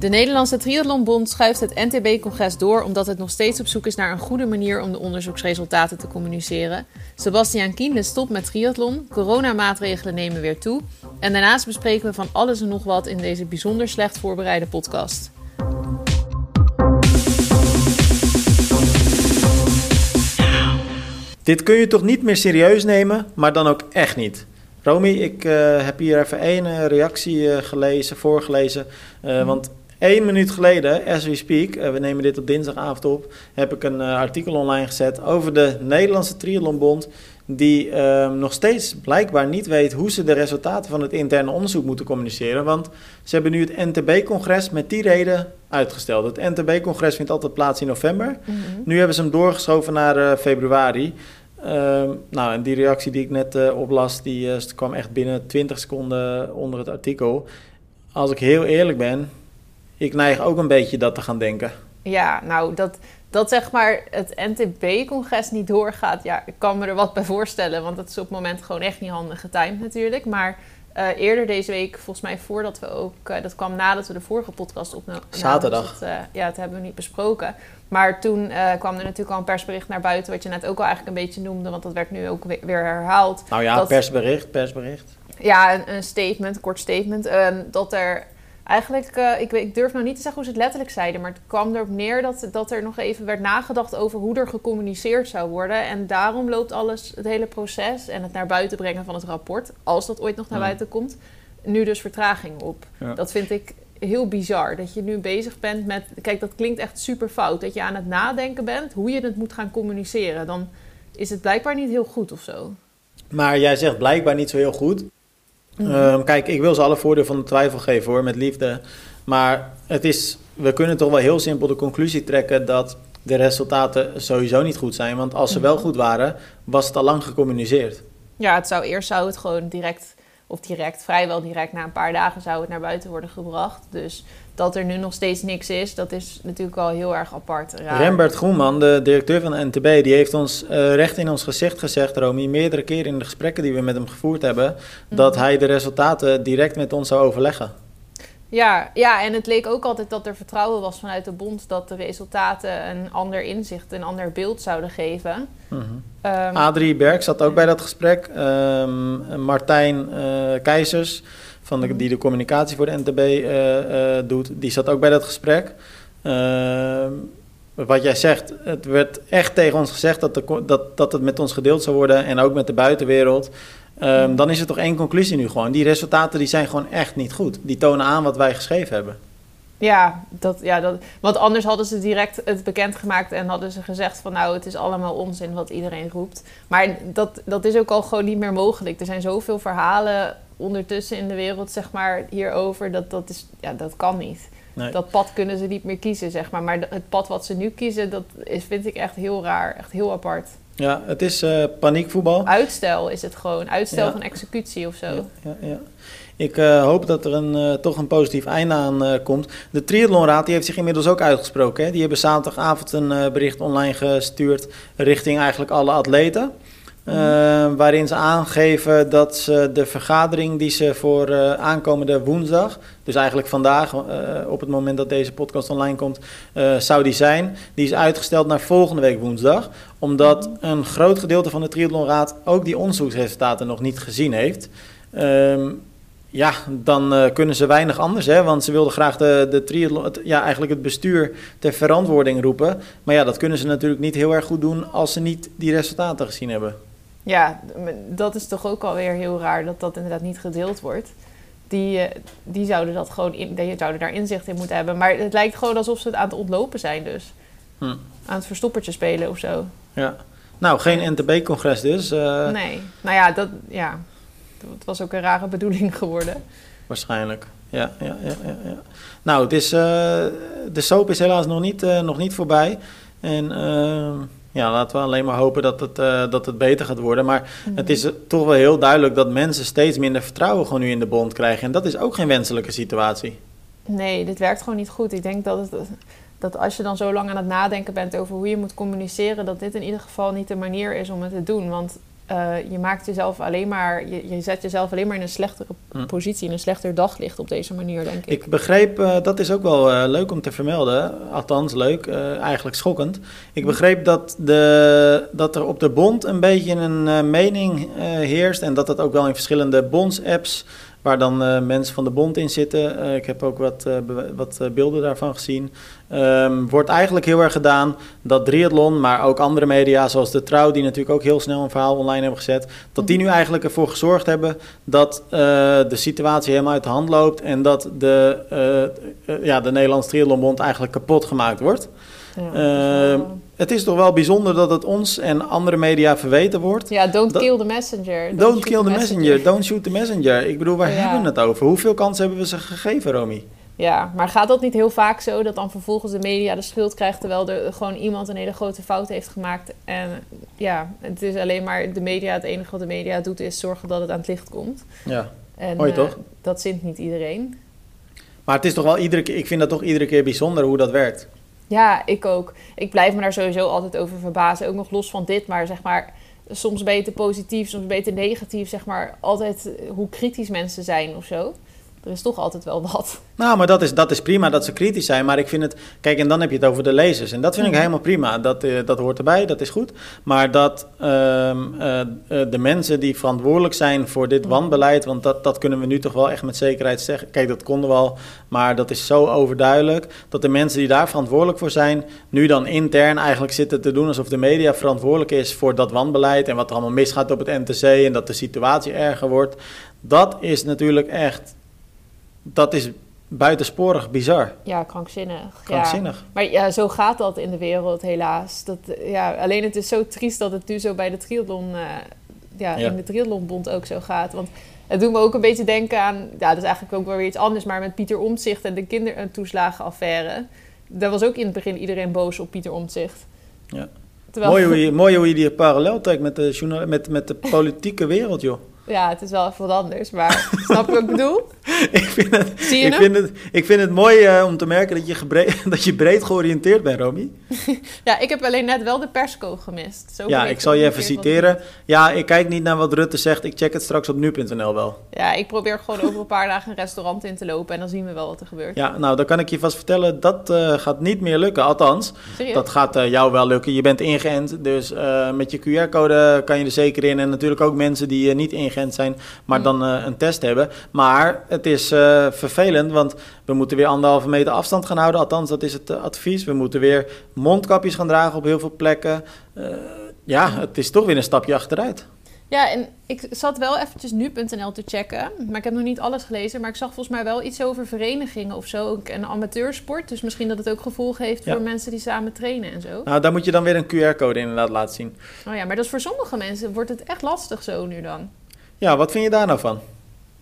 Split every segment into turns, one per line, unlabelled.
De Nederlandse Triathlonbond schuift het NTB-congres door omdat het nog steeds op zoek is naar een goede manier om de onderzoeksresultaten te communiceren. Sebastiaan Kienle stopt met triathlon, coronamaatregelen nemen weer toe en daarnaast bespreken we van alles en nog wat in deze bijzonder slecht voorbereide podcast.
Dit kun je toch niet meer serieus nemen, maar dan ook echt niet. Romy, ik uh, heb hier even één uh, reactie uh, gelezen, voorgelezen. Mm. Want één minuut geleden, as we speak, we nemen dit op dinsdagavond op, heb ik een artikel online gezet over de Nederlandse Triathlonbond. Die ehm, nog steeds blijkbaar niet weet hoe ze de resultaten van het interne onderzoek moeten communiceren. Want ze hebben nu het NTB-congres met die reden uitgesteld. Het NTB-congres vindt altijd plaats in november. Mm -hmm. Nu hebben ze hem doorgeschoven naar februari. Uh, nou, en die reactie die ik net oplas, die kwam echt binnen 20 seconden onder het artikel. Als ik heel eerlijk ben, ik neig ook een beetje dat te gaan denken.
Ja, nou, dat, dat zeg maar het NTB-congres niet doorgaat, ja, ik kan me er wat bij voorstellen. Want dat is op het moment gewoon echt niet handig getimed natuurlijk. Maar uh, eerder deze week, volgens mij voordat we ook... Uh, dat kwam nadat we de vorige podcast opnamen.
Zaterdag.
Dat, uh, ja, dat hebben we niet besproken. Maar toen kwam er natuurlijk al een persbericht naar buiten... wat je net ook al eigenlijk een beetje noemde... want dat werd nu ook weer herhaald.
Nou ja,
dat,
persbericht, persbericht.
Ja, een, een statement, een kort statement. Ehm, dat er eigenlijk, uh, ik, ik, durf nou niet te zeggen hoe ze het letterlijk zeiden, maar het kwam erop neer dat, dat er nog even werd nagedacht over hoe er gecommuniceerd zou worden. En daarom loopt alles, het hele proces en het naar buiten brengen van het rapport, als dat ooit nog naar buiten komt, nu dus vertraging op. Ja. Dat vind ik heel bizar. Dat je nu bezig bent met. Kijk, dat klinkt echt super fout. Dat je aan het nadenken bent hoe je het moet gaan communiceren. Dan is het blijkbaar niet heel goed of zo.
Maar jij zegt blijkbaar niet zo heel goed. Mm-hmm. Um, kijk, ik wil ze alle voordeel van de twijfel geven hoor, met liefde. Maar het is, we kunnen toch wel heel simpel de conclusie trekken dat de resultaten sowieso niet goed zijn. Want als ze wel goed waren, was het al lang gecommuniceerd.
Ja, het zou eerst zou het gewoon direct, of direct, vrijwel direct na een paar dagen zou het naar buiten worden gebracht. Dus dat er nu nog steeds niks is, dat is natuurlijk al heel erg apart. Raar.
Rembert Groenman, de directeur van de NTB, die heeft ons uh, recht in ons gezicht gezegd, Romy, meerdere keren in de gesprekken die we met hem gevoerd hebben, mm. dat hij de resultaten direct met ons zou overleggen.
Ja, ja, en het leek ook altijd dat er vertrouwen was vanuit de bond dat de resultaten een ander inzicht, een ander beeld zouden geven.
Mm-hmm. Um, Adrie Berg zat ook bij dat gesprek. Um, Martijn uh, Keizers, van de, die de communicatie voor de NTB uh, uh, doet, die zat ook bij dat gesprek. Uh, wat jij zegt, het werd echt tegen ons gezegd dat, de, dat, dat het met ons gedeeld zou worden en ook met de buitenwereld. Um, dan is er toch één conclusie nu gewoon. Die resultaten die zijn gewoon echt niet goed. Die tonen aan wat wij geschreven hebben.
Ja, dat, ja dat, want anders hadden ze direct het bekendgemaakt en hadden ze gezegd van nou, het is allemaal onzin wat iedereen roept. Maar dat, dat is ook al gewoon niet meer mogelijk. Er zijn zoveel verhalen ondertussen in de wereld, zeg maar, hierover. Dat, dat, is, ja, dat kan niet. Nee. Dat pad kunnen ze niet meer kiezen, zeg maar. Maar het pad wat ze nu kiezen, dat is, vind ik echt heel raar. Echt heel apart.
Ja, het is uh, paniekvoetbal.
Uitstel is het gewoon. Uitstel ja. van executie of zo.
Ja, ja, ja. Ik uh, hoop dat er een, uh, toch een positief einde aan komt. De Triathlonraad die heeft zich inmiddels ook uitgesproken. Hè? Die hebben zaterdagavond een bericht online gestuurd richting eigenlijk alle atleten. Uh, waarin ze aangeven dat ze de vergadering die ze voor uh, aankomende woensdag, dus eigenlijk vandaag, uh, op het moment dat deze podcast online komt, zou die zijn. Die is uitgesteld naar volgende week woensdag, omdat een groot gedeelte van de Triathlonraad ook die onderzoeksresultaten nog niet gezien heeft. Um, ja, dan kunnen ze weinig anders, hè? want ze wilden graag de, de triathlon, het, ja, eigenlijk het bestuur ter verantwoording roepen. Maar ja, dat kunnen ze natuurlijk niet heel erg goed doen als ze niet die resultaten gezien hebben.
Ja, dat is toch ook alweer heel raar dat dat inderdaad niet gedeeld wordt. Die, uh, die zouden dat gewoon in, die zouden daar inzicht in moeten hebben. Maar het lijkt gewoon alsof ze het aan het ontlopen zijn, dus. Hm. Aan het verstoppertje spelen of zo.
Ja. Nou, geen NTB-congres dus. Uh...
Nee. Nou ja, dat, ja, het was ook een rare bedoeling geworden.
Waarschijnlijk. Ja, ja, ja, ja. ja. Nou, het is, uh, de soap is helaas nog niet, nog niet voorbij. En ja, laten we alleen maar hopen dat het, uh, dat het beter gaat worden. Maar mm. het is toch wel heel duidelijk dat mensen steeds minder vertrouwen gewoon nu in de bond krijgen. En dat is ook geen wenselijke situatie.
Nee, dit werkt gewoon niet goed. Ik denk dat, het, dat als je dan zo lang aan het nadenken bent over hoe je moet communiceren, dat dit in ieder geval niet de manier is om het te doen. Want je maakt jezelf alleen maar, je, je, zet jezelf alleen maar in een slechtere
Hm.
positie, in een slechter daglicht op deze manier, denk ik.
Ik begreep, eh, dat is ook wel eh, leuk om te vermelden, althans leuk, eh, eigenlijk schokkend. Ik begreep dat, de, dat er op de bond een beetje een eh, mening eh, heerst en dat dat ook wel in verschillende bonds-apps, waar dan eh, mensen van de bond in zitten, eh, ik heb ook wat, eh, wat beelden daarvan gezien, ehm, wordt eigenlijk heel erg gedaan dat triathlon, maar ook andere media zoals de Trouw, die natuurlijk ook heel snel een verhaal online hebben gezet, dat die nu eigenlijk ervoor gezorgd hebben dat de situatie helemaal uit de hand loopt en dat de, ja, de Nederlandse Triathlonbond eigenlijk kapot gemaakt wordt.
Ja,
Ehm, Het is toch wel bijzonder dat het ons en andere media verweten wordt.
ja, don't
dat-
kill the messenger.
Don't kill the messenger, don't shoot the messenger. Ik bedoel, waar
Ja.
hebben we het over? Hoeveel kansen hebben we ze gegeven, Romy?
Ja, maar gaat dat niet heel vaak zo dat dan vervolgens de media de schuld krijgt terwijl er gewoon iemand een hele grote fout heeft gemaakt? En ja, het is alleen maar de media, het enige wat de media doet is zorgen dat het aan het licht komt.
Ja.
En
Mooi,
eh,
toch?
dat zint niet iedereen.
Maar het is toch wel iedere keer, ik vind dat toch iedere keer bijzonder hoe dat werkt.
Ja, ik ook. Ik blijf me daar sowieso altijd over verbazen. Ook nog los van dit, maar zeg maar, soms te positief, soms te negatief. Zeg maar, altijd eh, hoe kritisch mensen zijn of zo. Er is toch altijd wel wat.
Nou, maar dat is, dat is prima dat ze kritisch zijn. Maar ik vind het. Kijk, en dan heb je het over de lezers. En dat vind ik
Mhm.
helemaal prima. Dat, eh, dat hoort erbij, dat is goed. Maar dat ehm, eh, eh, de mensen die verantwoordelijk zijn voor dit
Mhm.
wanbeleid. Want dat, dat kunnen we nu toch wel echt met zekerheid zeggen. Kijk, dat konden we al. Maar dat is zo overduidelijk. Dat de mensen die daar verantwoordelijk voor zijn. nu dan intern eigenlijk zitten te doen alsof de media verantwoordelijk is voor dat wanbeleid. En wat er allemaal misgaat op het NTC. En dat de situatie erger wordt. Dat is natuurlijk echt. Dat is buitensporig bizar.
Ja, krankzinnig.
Krankzinnig.
Ja. Maar ja, zo gaat dat in de wereld helaas. Dat, ja, alleen het is zo triest dat het nu zo bij de triathlon, eh, ja,
Ja.
in de triathlonbond ook zo gaat. Want het doet me ook een beetje denken aan, ja, dat is eigenlijk ook wel weer iets anders, maar met Pieter Omtzigt en de kindertoeslagenaffaire. Daar was ook in het begin iedereen boos op Pieter Omtzigt.
Ja.
Terwijl,
Mooi, hoe je, mooi hoe je die parallel trekt met de, journal- met, met de politieke wereld, joh.
Ja, het is wel even wat anders, maar snap je wat ik bedoel?
ik, vind het,
Zie je
ik,
hem?
vind het, ik vind het mooi eh, om te merken dat je, gebre- dat je breed georiënteerd bent, Romy.
Ja, ik heb alleen net wel de persco gemist. Zo
Ja, ik zal je even citeren. Ja, ik kijk niet naar wat Rutte zegt. Ik check het straks op nu.nl wel.
Ja, ik probeer gewoon over een paar dagen een restaurant in te lopen en dan zien we wel wat er gebeurt.
Ja, nou, dan kan ik je vast vertellen, dat eh, gaat niet meer lukken. Althans,
Serieus?
dat gaat eh, jou wel lukken. Je bent ingeënt, dus met je QR-code kan je er zeker in. En natuurlijk ook mensen die niet ingeënt zijn, maar
Mm.
dan eh, een test hebben. Maar het is eh, vervelend, want we moeten weer anderhalve meter afstand gaan houden. Althans, dat is het eh, advies. We moeten weer mondkapjes gaan dragen op heel veel plekken. Ja, het is toch weer een stapje achteruit.
Ja, en ik zat wel eventjes nu.nl te checken. Maar ik heb nog niet alles gelezen. Maar ik zag volgens mij wel iets over verenigingen of zo. ook En amateursport. Dus misschien dat het ook gevolgen heeft
Ja.
voor mensen die samen trainen en zo.
Nou, daar moet je dan weer een QR-code inderdaad laten zien.
Oh ja, maar dat is voor sommige mensen wordt het echt lastig zo nu dan.
Ja, wat vind je daar nou van?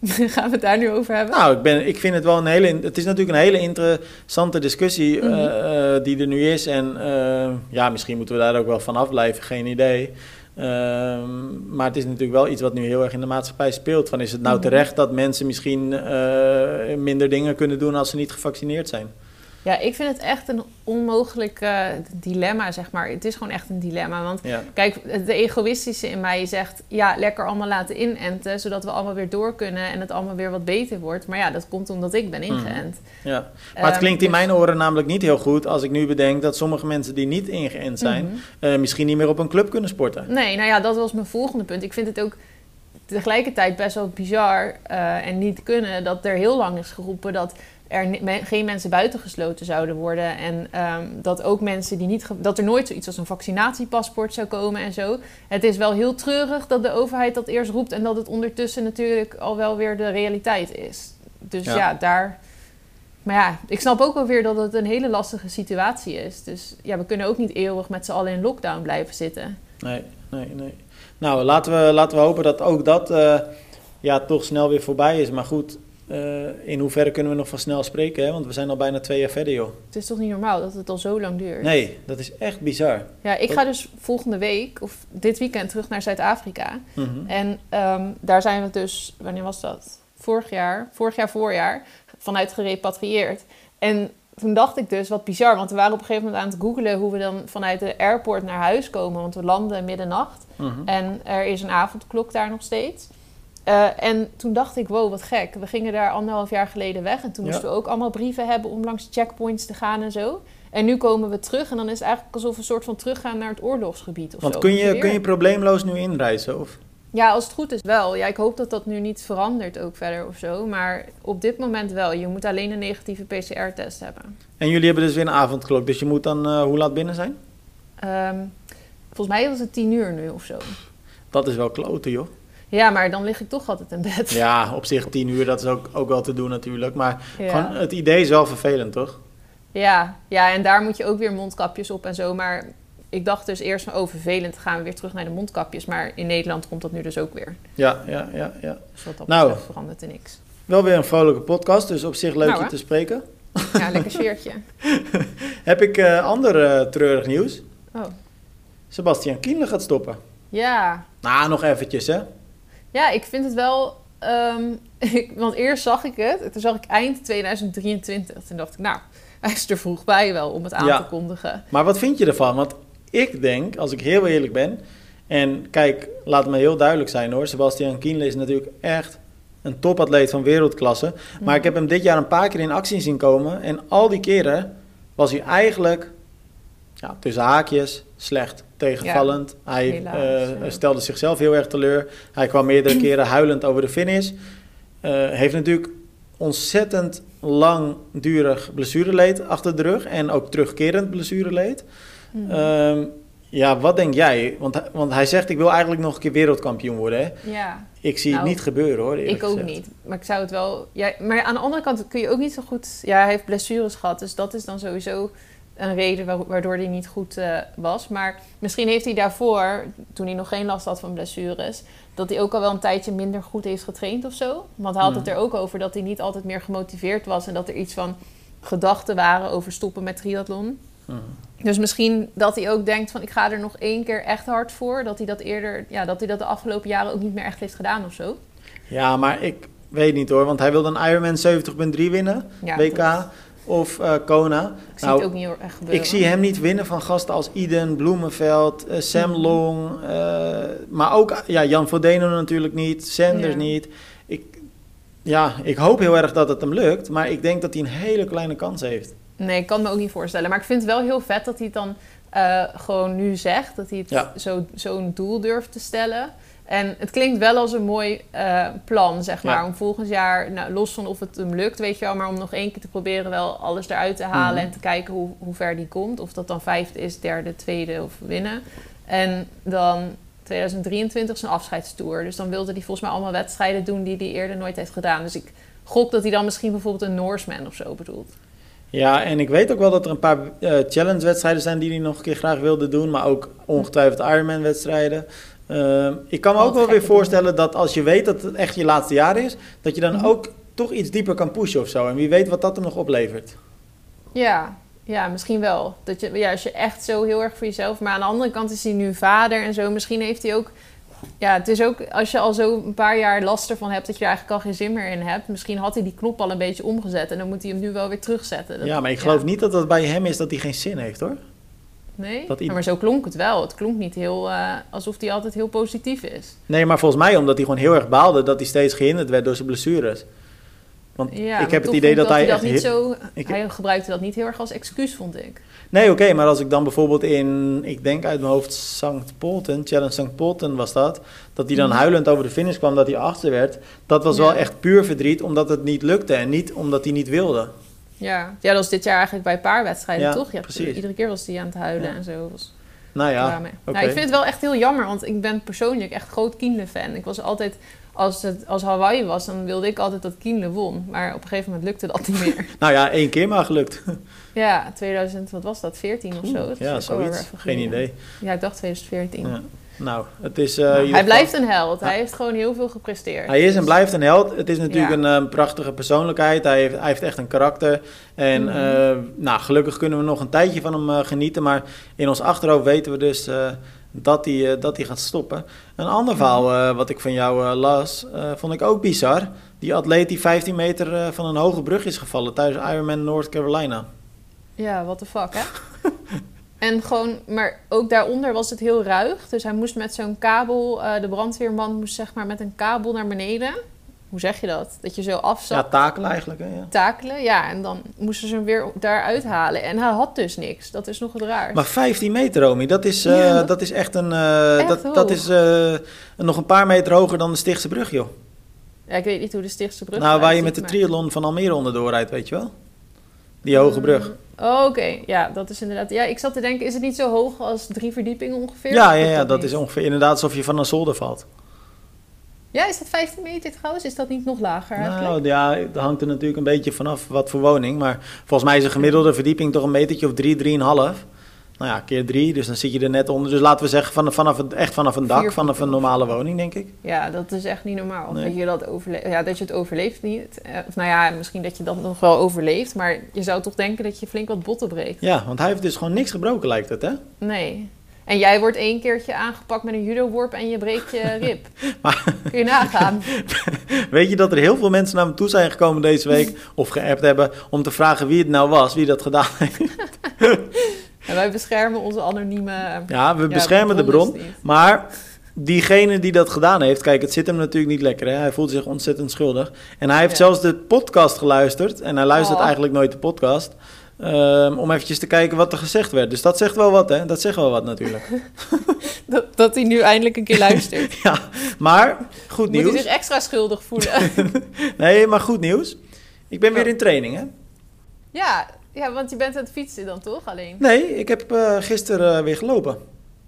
Gaan we het daar nu over hebben?
Nou, ik, ben, ik vind het wel een hele. Het is natuurlijk een hele interessante discussie eh,
Mhm.
eh, die er nu is. En eh, ja, misschien moeten we daar ook wel van afblijven, geen idee. Ehm, maar het is natuurlijk wel iets wat nu heel erg in de maatschappij speelt. Van is het nou
Mhm.
terecht dat mensen misschien eh, minder dingen kunnen doen als ze niet gevaccineerd zijn?
Ja, ik vind het echt een onmogelijk dilemma, zeg maar. Het is gewoon echt een dilemma. Want
Ja.
Kijk, de egoïstische in mij zegt... ja, lekker allemaal laten inenten... zodat we allemaal weer door kunnen... en het allemaal weer wat beter wordt. Maar ja, dat komt omdat ik ben
Mhm.
ingeënt.
ja. Maar het
Ehm,
klinkt in
dus-
mijn oren namelijk niet heel goed als ik nu bedenk dat sommige mensen die niet ingeënt zijn,
Mhm.
eh, misschien niet meer op een club kunnen sporten.
Nee, nou ja, dat was mijn volgende punt. Ik vind het ook tegelijkertijd best wel bizar eh, en niet kunnen... dat er heel lang is geroepen dat er geen mensen buitengesloten zouden worden. En ehm, dat ook mensen die niet... dat er nooit zoiets als een vaccinatiepaspoort zou komen en zo. Het is wel heel treurig dat de overheid dat eerst roept... en dat het ondertussen natuurlijk al wel weer de realiteit is. Dus
Ja.
ja, daar... Maar ja, ik snap ook wel weer dat het een hele lastige situatie is. Dus ja, we kunnen ook niet eeuwig met z'n allen in lockdown blijven zitten.
Nee, nee, nee. Nou, laten we, laten we hopen dat ook dat eh, ja, toch snel weer voorbij is. Maar goed, eh, in hoeverre kunnen we nog van snel spreken? Hè? Want we zijn al bijna twee jaar verder, joh.
Het is toch niet normaal dat het al zo lang duurt?
Nee, dat is echt bizar.
Ja, ik ga dus volgende week, of dit weekend, terug naar Zuid-Afrika.
Mhm.
En ehm, daar zijn we dus, wanneer was dat? Vorig jaar, vorig jaar voorjaar, vanuit gerepatrieerd. En toen dacht ik dus, wat bizar, want we waren op een gegeven moment aan het googelen hoe we dan vanuit de airport naar huis komen, want we landen middernacht.
Mhm.
En er is een avondklok daar nog steeds. Eh, en toen dacht ik, wow, wat gek. We gingen daar anderhalf jaar geleden weg. En toen
Ja.
moesten we ook allemaal brieven hebben om langs checkpoints te gaan en zo. En nu komen we terug en dan is het eigenlijk alsof we een soort van teruggaan naar het oorlogsgebied of
Want
zo.
kun je,
Weer.
kun je probleemloos nu inreizen? Of?
Ja, als het goed is wel. Ja, ik hoop dat dat nu niet verandert ook verder of zo. Maar op dit moment wel. Je moet alleen een negatieve PCR-test hebben.
En jullie hebben dus weer een avondklok, dus je moet dan eh, hoe laat binnen zijn?
Ehm, volgens mij was het tien uur nu of zo.
Dat is wel kloten, joh.
Ja, maar dan lig ik toch altijd in bed.
Ja, op zich tien uur, dat is ook, ook wel te doen natuurlijk. Maar
Ja.
gewoon, het idee is wel vervelend, toch?
Ja, ja, en daar moet je ook weer mondkapjes op en zo. Maar ik dacht dus eerst van, oh vervelend, gaan we weer terug naar de mondkapjes. Maar in Nederland komt dat nu dus ook weer.
Ja, ja, ja, ja.
Dus wat dat
Nou.
verandert er niks.
Wel weer een vrolijke podcast, dus op zich leuk
Nou,
je te spreken.
Ja, lekker sfeertje.
Heb ik eh ander eh, treurig nieuws.
Oh,
Sebastian Kienle gaat stoppen.
ja.
Nou, nog eventjes, hè.
Ja, ik vind het wel... ehm, ik, want eerst zag ik het. en Toen zag ik eind 2023. Toen dacht ik, nou, hij is er vroeg bij wel om het aan
Ja.
te kondigen.
Maar wat vind je ervan? Want ik denk, als ik heel eerlijk ben... En kijk, laat me heel duidelijk zijn hoor. Sebastian Kienle is natuurlijk echt een topatleet van wereldklasse. Maar ik heb hem dit jaar een paar keer in actie zien komen. En al die keren was hij eigenlijk, ja, tussen haakjes, slecht. Tegenvallend. hij
helaas,
eh,
ja.
stelde zichzelf heel erg teleur. Hij kwam meerdere keren huilend over de finish. Eh, heeft natuurlijk ontzettend langdurig blessureleed achter de rug. En ook terugkerend blessureleed. Ehm, ja, wat denk jij? Want, hij- want hij zegt, ik wil eigenlijk nog een keer wereldkampioen worden. Hè?
ja.
Ik zie
Nou,
het niet gebeuren hoor.
Ik ook
gezegd.
niet. Maar ik zou het wel. Ja, maar aan de andere kant kun je ook niet zo goed. Ja, hij heeft blessures gehad. Dus dat is dan sowieso een reden wa- waardoor hij niet goed eh, was. Maar misschien heeft hij daarvoor, toen hij nog geen last had van blessures, dat hij ook al wel een tijdje minder goed heeft getraind of zo. Want hij had het
Mhm.
er ook over dat hij niet altijd meer gemotiveerd was en dat er iets van gedachten waren over stoppen met triathlon.
Mhm.
Dus misschien dat hij ook denkt van ik ga er nog één keer echt hard voor. Dat hij dat eerder, ja, dat hij dat de afgelopen jaren ook niet meer echt heeft gedaan of zo.
Ja, maar ik weet niet hoor. Want hij wilde een Ironman 70.3 winnen.
Ja,
WK
dat-
of eh, Kona.
Ik zie
Nou,
het ook niet heel erg gebeuren.
Ik zie hem niet winnen van gasten als Iden, Bloemenveld, eh, Sam
Mhm.
Long. eh, maar ook ja, Jan Vodeno natuurlijk niet. Sanders
Ja.
niet. Ik, ja, ik hoop heel erg dat het hem lukt. Maar ik denk dat hij een hele kleine kans heeft.
Nee, ik kan me ook niet voorstellen. Maar ik vind het wel heel vet dat hij het dan gewoon nu zegt. Dat hij het
Ja.
zo, zo'n doel durft te stellen. En het klinkt wel als een mooi eh, plan, zeg maar.
Ja.
Om volgend jaar, nou, los van of het hem lukt, weet je wel. Maar om nog één keer te proberen wel alles eruit te halen.
Mhm.
En te kijken hoe, hoe ver die komt. Of dat dan vijfde is, derde, tweede of winnen. En dan 2023 zijn afscheidstour. Dus dan wilde hij volgens mij allemaal wedstrijden doen die hij eerder nooit heeft gedaan. Dus ik gok dat hij dan misschien bijvoorbeeld een Norseman of zo bedoelt.
Ja, en ik weet ook wel dat er een paar eh, challenge-wedstrijden zijn die hij nog een keer graag wilde doen. Maar ook ongetwijfeld Ironman-wedstrijden. Ehm, ik kan me ook wel
gekke
weer voorstellen dat als je weet dat het echt je laatste jaar is, dat je dan
Mhm.
ook toch iets dieper kan pushen of zo. En wie weet wat dat hem nog oplevert.
Ja, ja, misschien wel. Dat je, ja, als je echt zo heel erg voor jezelf... Maar aan de andere kant is hij nu vader en zo. Misschien heeft hij ook... Ja, het is ook als je al zo een paar jaar last ervan hebt... dat je er eigenlijk al geen zin meer in hebt. Misschien had hij die knop al een beetje omgezet... en dan moet hij hem nu wel weer terugzetten. Dat-
Ja, maar ik geloof niet dat dat bij hem is dat hij geen zin heeft hoor.
Nee?
dat hij-
maar zo klonk het wel. Het klonk niet heel... eh, alsof hij altijd heel positief is.
Nee, maar volgens mij omdat hij gewoon heel erg baalde dat hij steeds gehinderd werd door zijn blessures. Want
Ja,
ik heb het idee dat hij
dat
echt...
niet
hit-
zo...
ik-
Hij gebruikte dat niet heel erg als excuus, vond ik.
Nee, oké, maar als ik dan bijvoorbeeld in, ik denk uit mijn hoofd St. Polten, Challenge St. Polten was dat, dat hij dan
Mhm.
huilend over de finish kwam dat hij achtste werd. Dat was wel echt puur verdriet omdat het niet lukte en niet omdat hij niet wilde.
Ja. ja, dat was dit jaar eigenlijk bij een paar wedstrijden,
Ja,
toch? Ja,
precies.
Iedere keer was hij aan het huilen
Ja.
en zo. Was
Nou ja.
Nou, ik vind het wel echt heel jammer, want ik ben persoonlijk echt groot Kienle-fan. Ik was altijd, als het als Hawaii was, dan wilde ik altijd dat Kienle won. Maar op een gegeven moment lukte dat niet meer.
Nou ja, één keer maar gelukt.
ja, 2000, wat was dat, 14 of zo? Dat
ja, zoiets. Geen idee.
Ja, ik dacht 2014.
Nou, het is... eh,
Nou, hij blijft een held. Hij heeft gewoon heel veel gepresteerd.
Hij is en
Dus-
blijft een held. Het is natuurlijk
Ja.
een eh, prachtige persoonlijkheid. Hij heeft, hij heeft echt een karakter. En
Mhm.
eh, nou, gelukkig kunnen we nog een tijdje van hem genieten. Maar in ons achterhoofd weten we dus dat, hij, dat hij gaat stoppen. Een ander verhaal eh, wat ik van jou las, vond ik ook bizar. Die atleet die 15 meter van een hoge brug is gevallen tijdens Ironman North Carolina.
Ja, what the fuck, hè? en gewoon, maar ook daaronder was het heel ruig. Dus hij moest met zo'n kabel, eh, de brandweerman moest zeg maar met een kabel naar beneden. Hoe zeg je dat? Dat je zo afzat.
Ja, takelen eigenlijk. Hè? Ja.
Takelen, ja. En dan moesten ze hem weer daaruit halen. En hij had dus niks. Dat is nog het raar.
Maar 15 meter, Romy, dat is, uh,
Ja.
dat is echt een... eh,
Echt
dat,
hoog.
dat is eh, nog een paar meter hoger dan de Stichtse brug, joh.
Ja, ik weet niet hoe de Stichtse brug
nou, waar je met de triathlon van Almere onderdoor rijdt, weet je wel? Die hoge brug.
Oh, Oké, ja, dat is inderdaad... Ja, ik zat te denken, is het niet zo hoog als drie verdiepingen ongeveer?
Ja, ja, ja, dat is ongeveer inderdaad alsof je van een zolder valt.
Ja, is dat 15 meter trouwens? Is dat niet nog lager eigenlijk?
Nou ja, dat hangt er natuurlijk een beetje vanaf wat voor woning. Maar volgens mij is een gemiddelde verdieping toch een metertje of drie, drieënhalf. Nou ja, keer drie, dus dan zit je er net onder. Dus laten we zeggen van, vanaf het, echt vanaf een dak, vanaf een normale woning, denk ik.
Ja, dat is echt niet normaal.
Nee.
Dat, je dat, overle ja, dat je het overleeft niet. Eh, Of nou ja, misschien dat je dat nog wel overleeft. Maar je zou toch denken dat je flink wat botten breekt.
Ja, want hij heeft dus gewoon niks gebroken, lijkt het, hè?
Nee. En jij wordt één keertje aangepakt met een judo-worp en je breekt je rib.
Maar-
Kun je nagaan.
Weet je dat er heel veel mensen naar me toe zijn gekomen deze week, of geappt hebben, om te vragen wie het nou was, wie dat gedaan heeft?
En wij beschermen onze anonieme...
Ja, we
ja,
beschermen de bron. Maar diegene die dat gedaan heeft, kijk, het zit hem natuurlijk niet lekker. Hè? Hij voelt zich ontzettend schuldig. En hij heeft
Ja.
zelfs de podcast geluisterd. En hij luistert
Oh.
eigenlijk nooit de podcast. ehm, om eventjes te kijken wat er gezegd werd. Dus dat zegt wel wat, hè? Dat zegt wel wat natuurlijk.
Dat, dat hij nu eindelijk een keer luistert.
ja, maar goed
Moet hij
nieuws.
zich extra schuldig voelen.
Nee, maar goed nieuws. Ik ben weer
Oh.
in training, hè?
ja, ja, want je bent aan het fietsen dan toch alleen?
Nee, ik heb eh, gisteren eh, weer gelopen.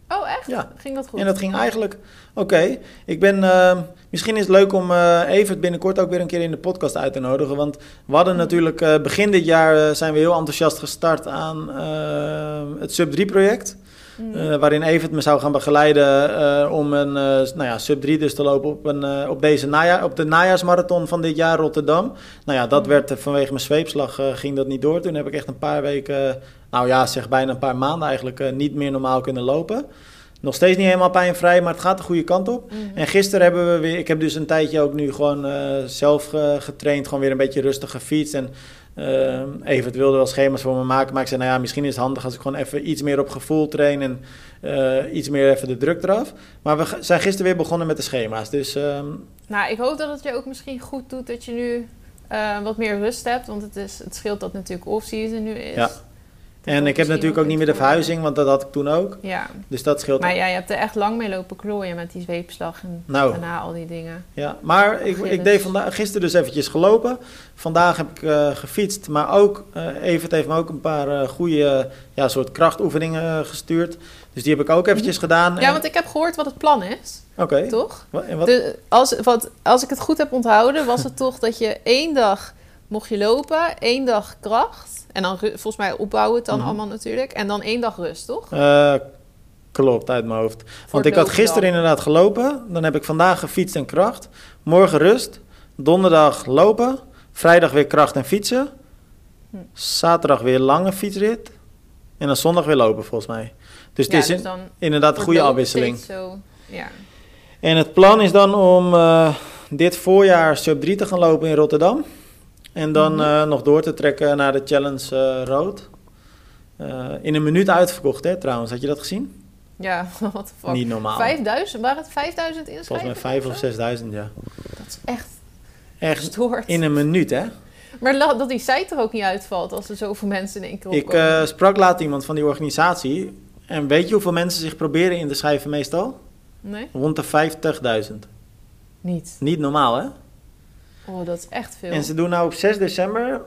Oh, echt?
Ja.
Ging dat goed?
En dat ging eigenlijk oké. Ik ben, eh, misschien is het leuk om eh even binnenkort ook weer een keer in de podcast uit te nodigen. Want we hadden natuurlijk eh, begin dit jaar zijn we heel enthousiast gestart aan het Sub 3 project.
Mm.
eh, waarin Evert me zou gaan begeleiden eh, om een eh, nou ja, Sub 3 dus te lopen op, een, op, deze najaar, op de najaarsmarathon van dit jaar Rotterdam. Nou ja, dat
Mm.
werd vanwege mijn zweepslag ging dat niet door. Toen heb ik echt een paar weken, nou ja, zeg bijna een paar maanden eigenlijk niet meer normaal kunnen lopen. Nog steeds niet helemaal pijnvrij, maar het gaat de goede kant op.
Mhm.
En gisteren hebben we weer, ik heb dus een tijdje ook nu gewoon zelf getraind, gewoon weer een beetje rustig gefietst. En eh Evert wilde wel schema's voor me maken, maar ik zei, nou ja, misschien is het handig als ik gewoon even iets meer op gevoel train en eh, iets meer even de druk eraf. Maar we zijn gisteren weer begonnen met de schema's, dus ehm,
Nou, ik hoop dat het je ook misschien goed doet dat je nu eh, wat meer rust hebt. Want het, is, het scheelt dat natuurlijk off-season nu is.
Ja. En ik heb natuurlijk ook niet meer de verhuizing, want dat had ik toen ook.
Ja,
Dus dat scheelt.
maar ja, je hebt er echt lang mee lopen klooien met die zweepslag en
Nou.
daarna al die dingen.
Ja, maar ik, ik deed vandaag, gisteren dus eventjes gelopen. Vandaag heb ik eh, gefietst, maar ook, eh Evert heeft me ook een paar eh, goede ja, soort krachtoefeningen gestuurd. Dus die heb ik ook eventjes gedaan.
Ja, want ik heb gehoord wat het plan is,
Oké,
toch?
En wat?
Als, wat, als ik het goed heb onthouden, was het toch dat je één dag mocht je lopen, één dag kracht. En dan volgens mij opbouwen het dan
Mhm.
allemaal natuurlijk. En dan één dag rust, toch?
Eh, klopt, uit mijn hoofd. Want ik had gisteren
dan.
inderdaad gelopen. Dan heb ik vandaag gefietst en kracht. Morgen rust. Donderdag lopen. Vrijdag weer kracht en fietsen.
Hm.
Zaterdag weer lange fietsrit. En dan zondag weer lopen, volgens mij. Dus het is
dus
inderdaad een goede afwisseling.
Zo, ja.
En het plan is dan om eh, dit voorjaar sub 3 te gaan lopen in Rotterdam. En dan
Mhm.
eh, nog door te trekken naar de Challenge eh, Road. Eh, in een minuut uitverkocht, hè, trouwens. Had je dat gezien?
Ja, wat de fuck.
Niet normaal.
5000? Waren het 5000 inschrijvingen?
Volgens mij 5 of
zo?
6000, ja.
Dat is echt
Echt
gestoord.
in een minuut, hè?
Maar dat die site er ook niet uitvalt als er zoveel mensen in één keer
Ik sprak laat iemand van die organisatie. En weet je hoeveel mensen zich proberen in te schrijven meestal?
Nee?
Rond de 50.000.
Niet.
Niet normaal, hè?
Oh, dat is echt veel.
En ze doen nou op 6 december,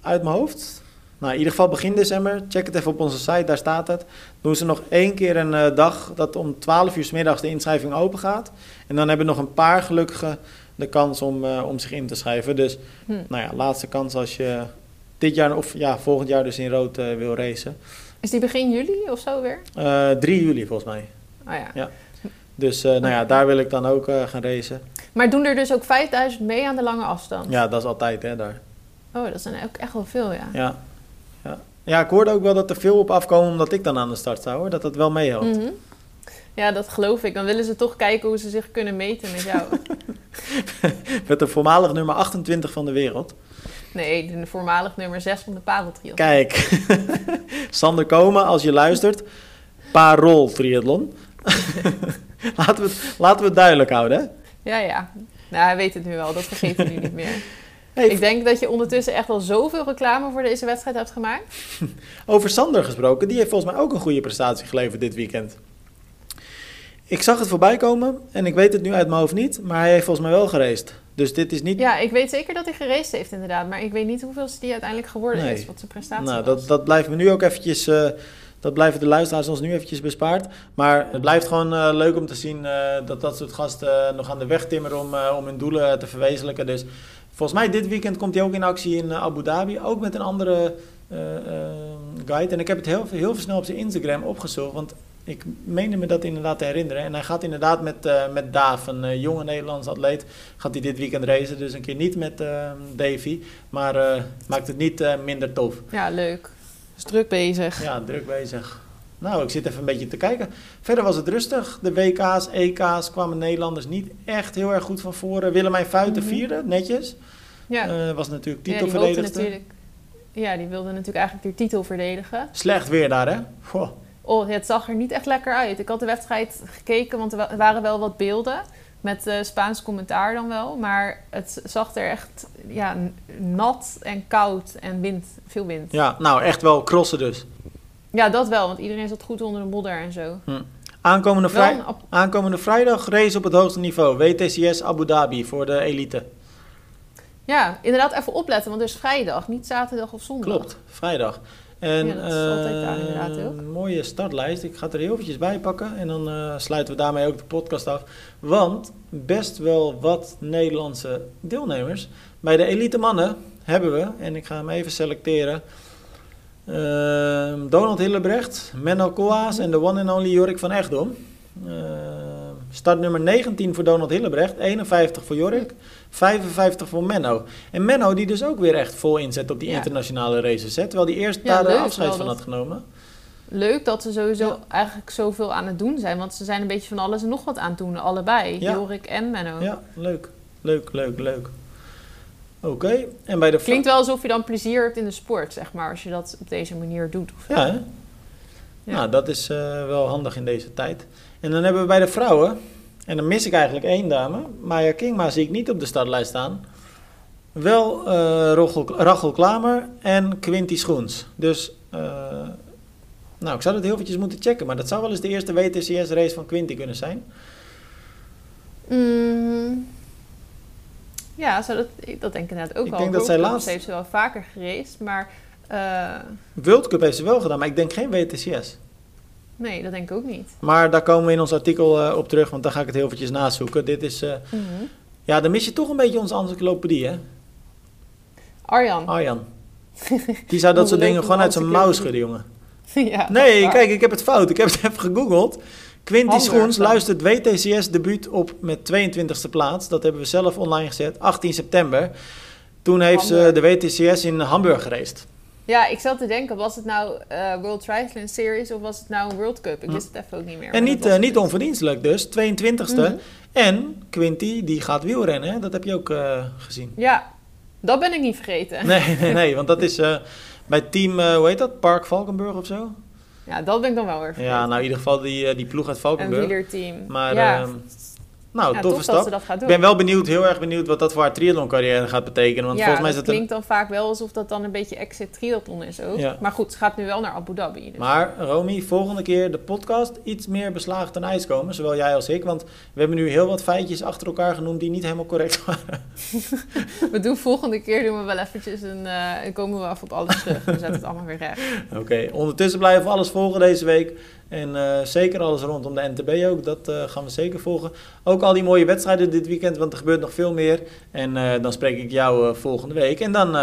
uit mijn hoofd, nou in ieder geval begin december, check het even op onze site, daar staat het. Doen ze nog één keer een eh, dag dat om 12 uur 's middags de inschrijving open gaat. En dan hebben nog een paar gelukkigen de kans om, eh, om zich in te schrijven. Dus,
Hm.
nou ja, laatste kans als je dit jaar of ja, volgend jaar dus in rood eh, wil racen.
Is die begin juli of zo weer?
Eh 3 juli volgens mij.
Oh ja.
Dus eh, nou ja, daar wil ik dan ook gaan racen.
Maar doen er dus ook 5000 mee aan de lange afstand?
Ja, dat is altijd hè, daar.
Oh, dat zijn ook echt wel veel, ja.
Ja. Ja. ja, ik hoorde ook wel dat er veel op afkomen omdat ik dan aan de start zou hoor. Dat dat wel meehelpt.
Mhm. Ja, dat geloof ik. Dan willen ze toch kijken hoe ze zich kunnen meten met jou.
Met de voormalig nummer 28 van de wereld.
Nee, de voormalig nummer 6 van de padeltriathlon.
Kijk, Sander Komen, als je luistert, parol triathlon. laten, we het, laten we het duidelijk houden, hè?
Ja, ja. Nou, hij weet het nu wel. Dat vergeet hij nu niet meer.
Hey,
Ik denk dat je ondertussen echt al zoveel reclame voor deze wedstrijd hebt gemaakt.
Over Sander gesproken, die heeft volgens mij ook een goede prestatie geleverd dit weekend. Ik zag het voorbij komen en ik weet het nu uit mijn hoofd niet, maar hij heeft volgens mij wel geraced. Dus dit is niet...
Ja, ik weet zeker dat hij geraced heeft inderdaad. Maar ik weet niet hoeveel die uiteindelijk geworden
Nee.
is. Wat zijn prestatie
Nou,
was.
dat, dat blijft me nu ook eventjes... eh, dat blijven de luisteraars ons nu eventjes bespaard. Maar het blijft gewoon eh, leuk om te zien eh, dat dat soort gasten eh, nog aan de weg timmeren om, om hun doelen te verwezenlijken. Dus volgens mij dit weekend komt hij ook in actie in Abu Dhabi. Ook met een andere guide. En ik heb het heel, heel snel op zijn Instagram opgezocht. Want ik meende me dat inderdaad te herinneren. En hij gaat inderdaad met, eh met Daaf, een jonge Nederlandse atleet, gaat hij dit weekend racen. Dus een keer niet met eh, Davy. Maar eh, maakt het niet eh, minder tof.
Ja, leuk. Is druk bezig.
Ja, druk bezig. Nou, ik zit even een beetje te kijken. Verder was het rustig. De WK's, EK's kwamen Nederlanders niet echt heel erg goed van voren. Willemijn Fuiten
Mhm.
vierde, netjes.
Ja,
Eh, was natuurlijk
ja
titelverdedigster.
natuurlijk... Ja, die wilde natuurlijk eigenlijk de titel verdedigen.
Slecht weer daar, hè? Goh.
Oh, het zag er niet echt lekker uit. Ik had de wedstrijd gekeken, want er wa- waren wel wat beelden. Met eh, Spaans commentaar dan wel. Maar het zag er echt ja, nat en koud en wind. Veel wind.
Ja, nou echt wel crossen dus.
Ja, dat wel. Want iedereen zat goed onder de modder en zo.
Aankomende, vrij...
een ap-
Aankomende vrijdag race op het hoogste niveau. WTCS Abu Dhabi voor de elite.
Ja, inderdaad even opletten. Want het is vrijdag, niet zaterdag of zondag.
Klopt, vrijdag. En,
Ja, dat is altijd daar
eh,
inderdaad ook.
Een mooie startlijst. Ik ga het er heel eventjes bij pakken. En dan eh, sluiten we daarmee ook de podcast af. Want best wel wat Nederlandse deelnemers. Bij de elite mannen hebben we, en ik ga hem even selecteren. ehm, Donald Hillebrecht, Menno Koas en de one and only Jorik van Echtdom. Ehm, start nummer 19 voor Donald Hillebrecht, 51 voor Jorik, 55 voor Menno. En Menno die dus ook weer echt vol inzet op die
Ja.
internationale races. Hè, terwijl hij eerst
Ja,
daar
leuk
afscheid van had genomen.
Leuk dat ze sowieso
Ja.
eigenlijk zoveel aan het doen zijn. Want ze zijn een beetje van alles en nog wat aan het doen. Allebei. Jorik en Menno.
Ja, leuk. Leuk, leuk, leuk. Oké, en bij de...
Klinkt wel alsof je dan plezier hebt in de sport, zeg maar. Als je dat op deze manier doet. Of
Ja, hè?
Ja.
Nou, dat is eh, wel handig in deze tijd. En dan hebben we bij de vrouwen, en dan mis ik eigenlijk één dame. Maya Kingma zie ik niet op de startlijst staan. Wel eh Rachel, Rachel Klamer en Quinty Schoens. Dus, eh, nou, ik zou dat heel eventjes moeten checken. Maar dat zou wel eens de eerste WTCS-race van Quinty kunnen zijn.
Mm, ja, zo dat, ik- dat denk ik inderdaad ook
Ik
wel.
denk dat zij laatst-
heeft ze wel vaker gereisd, maar eh,
World Cup heeft ze wel gedaan, maar ik denk geen WTCS.
Nee, dat denk ik ook niet.
Maar daar komen we in ons artikel eh, op terug, want dan ga ik het heel eventjes nazoeken. Dit is, eh,
Mhm.
ja, dan mis je toch een beetje onze encyclopedie, hè?
Arjan.
Arjan. Die zou dat soort dingen gewoon uit zijn mouw schudden, jongen.
ja,
Nee,
waar.
kijk, ik heb het fout. Ik heb het even gegoogeld. Quinty Schoens luistert WTCS debuut op met 22e plaats. Dat hebben we zelf online gezet, 18 september. Toen heeft ze de WTCS in Hamburg gereisd.
Ja, ik zat te denken, was het nou eh, World Triathlon Series of was het nou een World Cup? Ik
Hm.
wist het even ook niet meer.
En niet, eh, niet onverdienstelijk dus, 22e.
Mhm.
En Quinty, die gaat wielrennen, hè? dat heb je ook eh, gezien.
Ja, dat ben ik niet vergeten.
Nee, nee, nee, want dat is bij team, hoe heet dat? Park Valkenburg of zo?
Ja, dat ben ik dan wel weer vergeten.
Ja, nou in ieder geval die, die ploeg uit
een
Valkenburg.
wielerteam.
Maar,
ja,
ehm, nou,
ja
toffe
dat
stap.
dat
Ik ben wel benieuwd, heel erg benieuwd wat dat voor haar triathlon carrière gaat betekenen. Want
ja,
volgens mij
dat
is het een...
klinkt dan vaak wel alsof dat dan een beetje exit triathlon is ook.
Ja.
Maar goed, ze gaat nu wel naar Abu Dhabi. Dus.
Maar Romy, volgende keer de podcast iets meer beslagen ten ijs komen. Zowel jij als ik. Want we hebben nu heel wat feitjes achter elkaar genoemd die niet helemaal correct waren.
We doen volgende keer doen we wel eventjes een... eh, en komen we even op alles terug. We zetten het allemaal weer recht.
Oké, ondertussen blijven we alles volgen deze week. En eh, zeker alles rondom de NTB ook. Dat eh, gaan we zeker volgen. Ook al die mooie wedstrijden dit weekend, want er gebeurt nog veel meer. En eh, dan spreek ik jou volgende week. En dan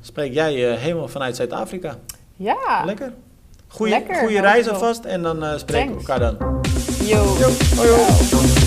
spreek jij helemaal vanuit Zuid-Afrika.
Ja,
Lekker. Goeie,
Lekker,
goeie
dankjewel.
reis alvast. En dan spreken we elkaar dan.
yo.
Yo, hoi hoi.